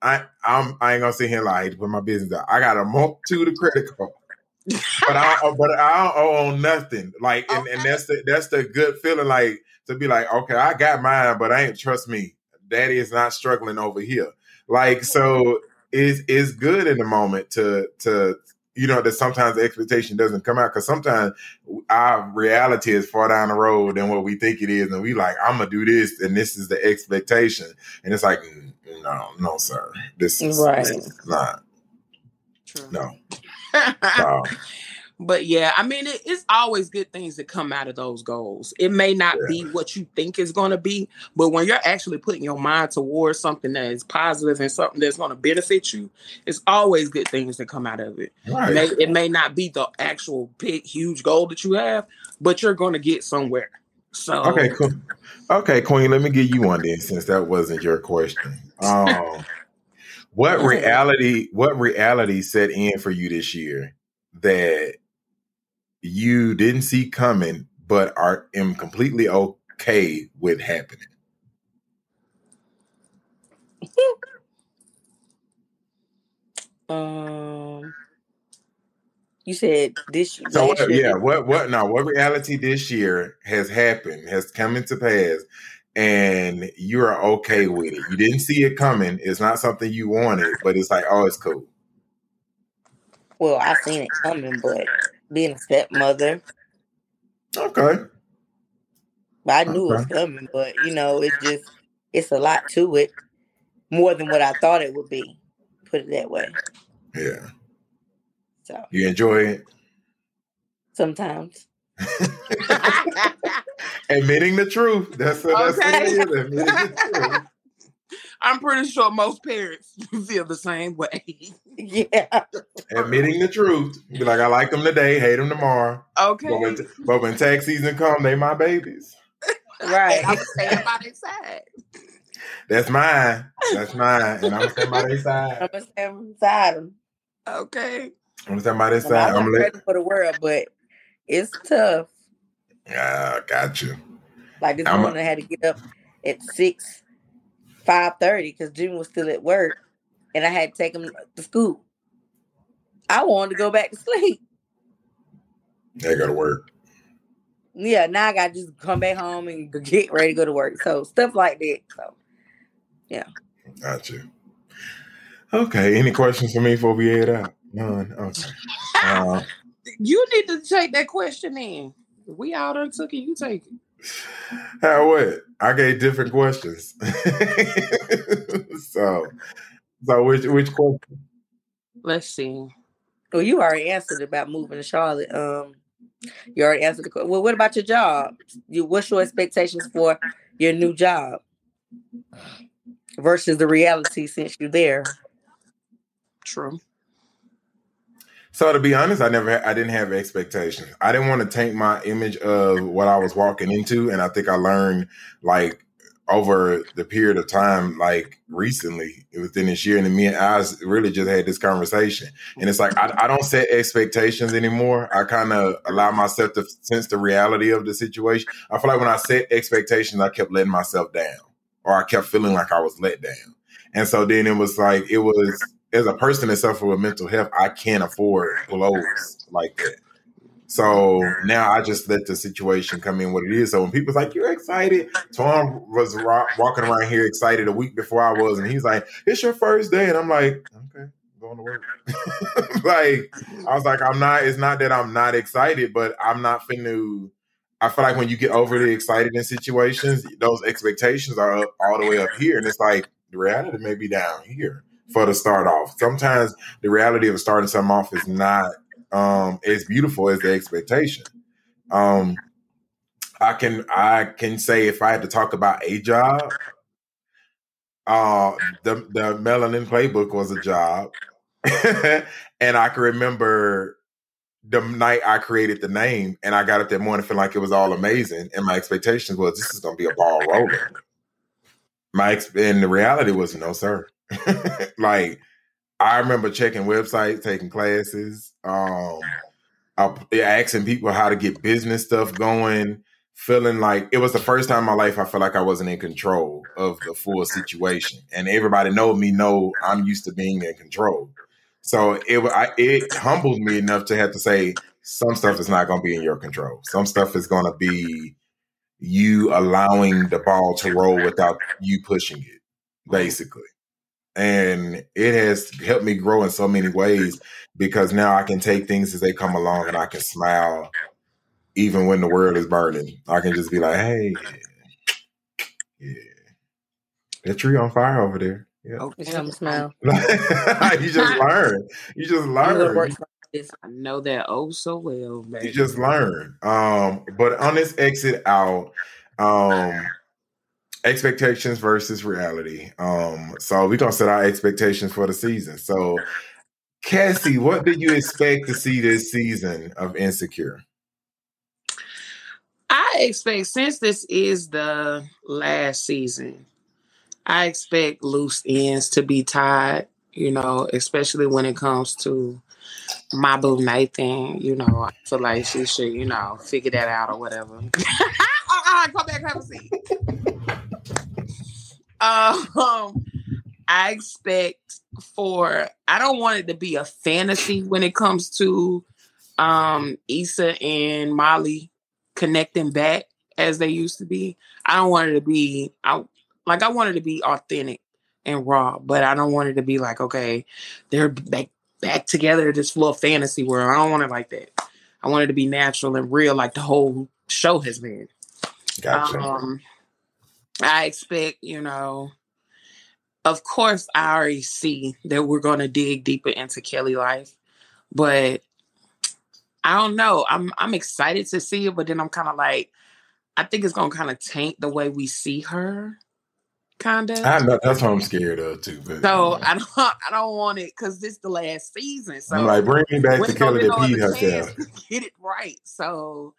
I I'm I ain't gonna sit here and lie put my business out. I got a multitude of credit cards. But I don't- but I don't owe on nothing. Like and, and that's the that's the good feeling like to be like, okay, I got mine, but I ain't trust me. Daddy is not struggling over here. Like so is is good in the moment to to you know that sometimes the expectation doesn't come out because sometimes our reality is far down the road than what we think it is, and we like I'm gonna do this, and this is the expectation, and it's like mm, no, no, sir, this is, right. this is not. True. No. no. But yeah, I mean, it, it's always good things that come out of those goals. It may not yeah. be what you think is going to be, but when you're actually putting your mind towards something that is positive and something that's going to benefit you, it's always good things that come out of it. Right. It, may, it may not be the actual big, huge goal that you have, but you're going to get somewhere. So okay, cool. Okay, Queen, let me give you one then, since that wasn't your question. Um, what reality? What reality set in for you this year that you didn't see coming, but are am completely okay with happening? um, you said this. So what, yeah, what what now? What reality this year has happened has come into pass, and you are okay with it. You didn't see it coming. It's not something you wanted, but it's like, oh, it's cool. Well, I've seen it coming, but being a stepmother. Okay. But I knew okay. it was coming, but you know, it's just it's a lot to it. More than what I thought it would be. Put it that way. Yeah. So you enjoy it? Sometimes. Admitting the truth. That's, okay. that's what it is. Admitting the truth. I'm pretty sure most parents feel the same way. yeah. Admitting the truth. Be like, I like them today, hate them tomorrow. Okay. But when, but when tax season come, they my babies. Right. I'm staying by their side. That's mine. That's mine. And I'm staying by their side. I'm gonna stand beside them. Okay. I'm staying by their side. I'm, I'm ready for the world, but it's tough. Yeah, got you. Like this I'm morning, a- I had to get up at six five thirty because Jim was still at work, and I had to take him to school. I wanted to go back to sleep. They got to work. Yeah, now I got to just come back home and get ready to go to work. So stuff like that. So, yeah. Got you. Okay. Any questions for me before we head out? None. Okay. Uh, you need to take that question in. We all done took it. You take it. How what? I gave different questions. so, so which which question? Let's see. Well, you already answered about moving to Charlotte. Um, you already answered the question. Well, what about your job? You, what's your expectations for your new job versus the reality since you're there? True. So to be honest, I never, I didn't have expectations. I didn't want to taint my image of what I was walking into, and I think I learned like over the period of time, like recently within this year, and me and I really just had this conversation, and it's like I, I don't set expectations anymore. I kind of allow myself to sense the reality of the situation. I feel like when I set expectations, I kept letting myself down, or I kept feeling like I was let down, and so then it was like it was as a person that suffers with mental health, I can't afford blows like that. So now I just let the situation come in what it is. So when people's like, "You're excited," Tom was walking around here excited a week before I was, and he's like, "It's your first day," and I'm like, "Okay, going to work." like I was like, "I'm not." It's not that I'm not excited, but I'm not finna. I feel like when you get overly excited in situations, those expectations are up all the way up here, and it's like the reality may be down here for the start off. Sometimes the reality of starting something off is not um, as beautiful as the expectation. Um, I can I can say if I had to talk about a job, uh, the the melanin playbook was a job, and I can remember the night I created the name, and I got up that morning feeling like it was all amazing, and my expectations was this is going to be a ball rolling. My and the reality was no, sir. like I remember checking websites, taking classes, um, asking people how to get business stuff going, feeling like it was the first time in my life I felt like I wasn't in control of the full situation. And everybody know me, know I'm used to being in control. So it I, it humbled me enough to have to say some stuff is not going to be in your control. Some stuff is going to be you allowing the ball to roll without you pushing it, basically. And it has helped me grow in so many ways because now I can take things as they come along and I can smile even when the world is burning. I can just be like, hey, yeah, that tree on fire over there. Yeah. Okay. Come smell. you just learn. You just learn. I know that oh so well, man. You just learn. Um, but on this exit out, um, expectations versus reality. Um, so we're gonna set our expectations for the season. So Cassie, what do you expect to see this season of Insecure? I expect since this is the last season, I expect loose ends to be tied, you know, especially when it comes to my boo Nathan. You know, I feel like she should, you know, figure that out or whatever. oh, come back, have a seat. Um, I expect for I don't want it to be a fantasy when it comes to um Issa and Molly connecting back as they used to be. I don't want it to be I like I want it to be authentic and raw, but I don't want it to be like, okay, they're back back together this little fantasy world. I don't want it like that. I want it to be natural and real like the whole show has been. Gotcha. Um, I expect, you know, of course, I already see that we're going to dig deeper into Kelly life, but I don't know. I'm I'm excited to see it, but then I'm kind of like, I think it's going to kind of taint the way we see her. Kind of. I know that's what I'm scared of too. But, so I don't I don't want it because this is the last season. So I'm like, bring me back to Kelly to Pete herself. Get it right. So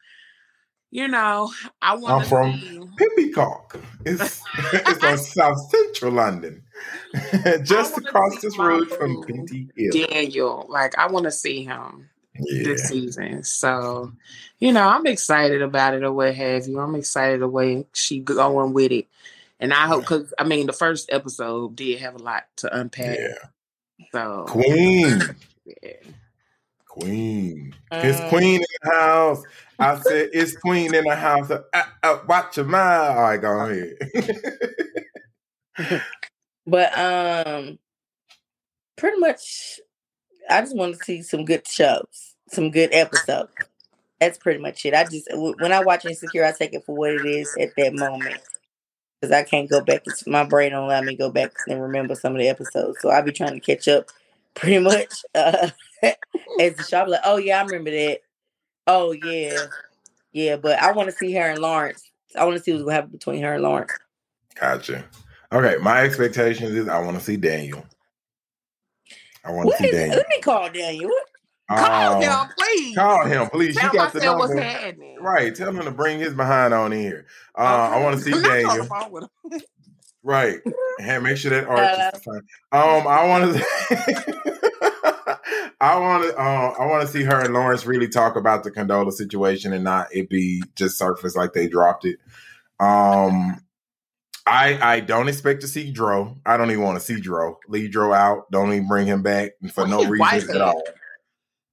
you know, I want. I'm from. Pimlico. It's it's on South Central London, just across this road from Pinty Hill. Daniel, like I want to see him yeah. this season. So, you know, I'm excited about it or what have you. I'm excited the way she going with it, and I hope because I mean the first episode did have a lot to unpack. Yeah. So Queen. yeah. Queen. It's um, Queen in the house. I said, it's Queen in the house. Uh, uh, watch your mouth. All right, go ahead. but um, pretty much, I just want to see some good shows, some good episodes. That's pretty much it. I just when I watch Insecure, I take it for what it is at that moment because I can't go back. It's, my brain don't allow me to go back and remember some of the episodes. So I'll be trying to catch up pretty much uh, as the shop. Like, oh yeah, I remember that. Oh yeah, yeah. But I want to see her and Lawrence. I want to see what's gonna happen between her and Lawrence. Gotcha. Okay, my expectations is I want to see Daniel. I want to see Daniel. Let me call Daniel. Call um, him, please. Call him, please. Tell you got the number. Right. Tell him to bring his behind on here. Uh, okay. I want to see Daniel. right. And make sure that arch is fine. Um, I want to. I want to. Uh, I want to see her and Lawrence really talk about the Condola situation and not it be just surface like they dropped it. Um, I I don't expect to see Dro. I don't even want to see Dro. Leave Dro out. Don't even bring him back for no reason at all.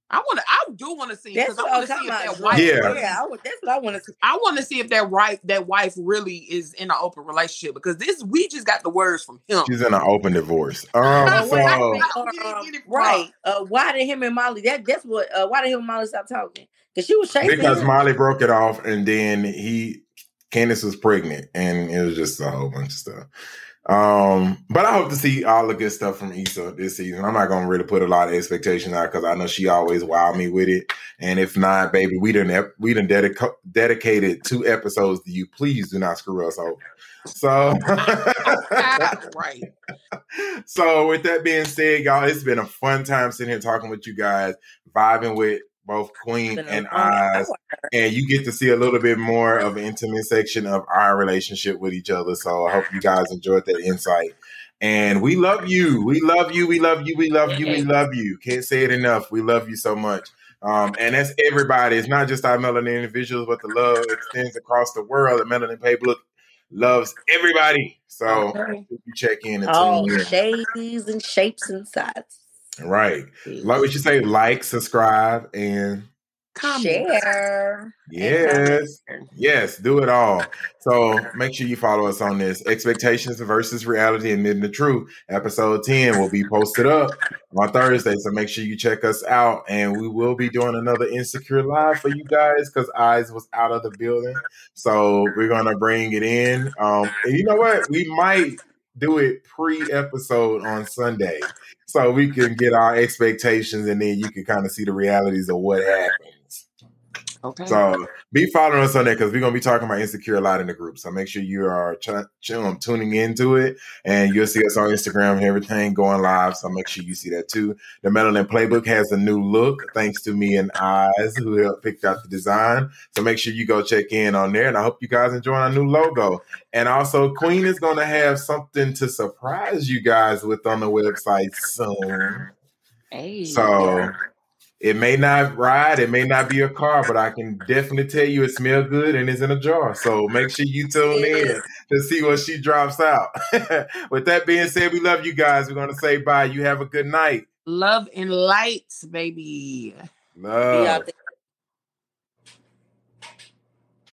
I want to. I do want to see because I want to see if that wife. Yeah, yeah I, that's what I want to see. I want to see if that wife, that wife, really is in an open relationship because this we just got the words from him. She's in an open divorce. Um, so, uh, right. Uh, why did him and Molly? That that's what. Uh, why did him and Molly stop talking? Because she was chasing. Because him. Molly broke it off, and then he, Candace was pregnant, and it was just a whole bunch of stuff. Um, but I hope to see all the good stuff from Issa this season. I'm not gonna really put a lot of expectations out because I know she always wow me with it. And if not, baby, we didn't we didn't dedica- dedicated two episodes to you. Please do not screw us over. So right. So with that being said, y'all, it's been a fun time sitting here talking with you guys, vibing with both Queen and Oz, and you get to see a little bit more of an intimate section of our relationship with each other. So I hope you guys enjoyed that insight. And we love you. We love you. We love you. We love you. We love you. Can't say it enough. We love you so much. Um, and that's everybody. It's not just our melanin individuals, but the love extends across the world. The melanin playbook loves everybody. So okay. you check in and all shades and shapes and sizes. Right. Like we should say, like, subscribe, and comment. share. Yes. Yes, do it all. So make sure you follow us on this. Expectations versus reality and then the truth. Episode 10 will be posted up on Thursday. So make sure you check us out. And we will be doing another Insecure Live for you guys because Eyes was out of the building. So we're gonna bring it in. Um, and you know what? We might do it pre-episode on Sunday. So we can get our expectations and then you can kind of see the realities of what happened. Okay. So be following us on that because we're gonna be talking about insecure a lot in the group. So make sure you are ch- ch- um, tuning into it, and you'll see us on Instagram and everything going live. So make sure you see that too. The Melanin Playbook has a new look thanks to me and Eyes who helped pick out the design. So make sure you go check in on there, and I hope you guys enjoy our new logo. And also, Queen is gonna have something to surprise you guys with on the website soon. hey. So it may not ride, it may not be a car, but I can definitely tell you it smells good and it's in a jar. So make sure you tune in to see what she drops out. With that being said, we love you guys. We're gonna say bye. You have a good night. love and lights, baby. Be Love. out there.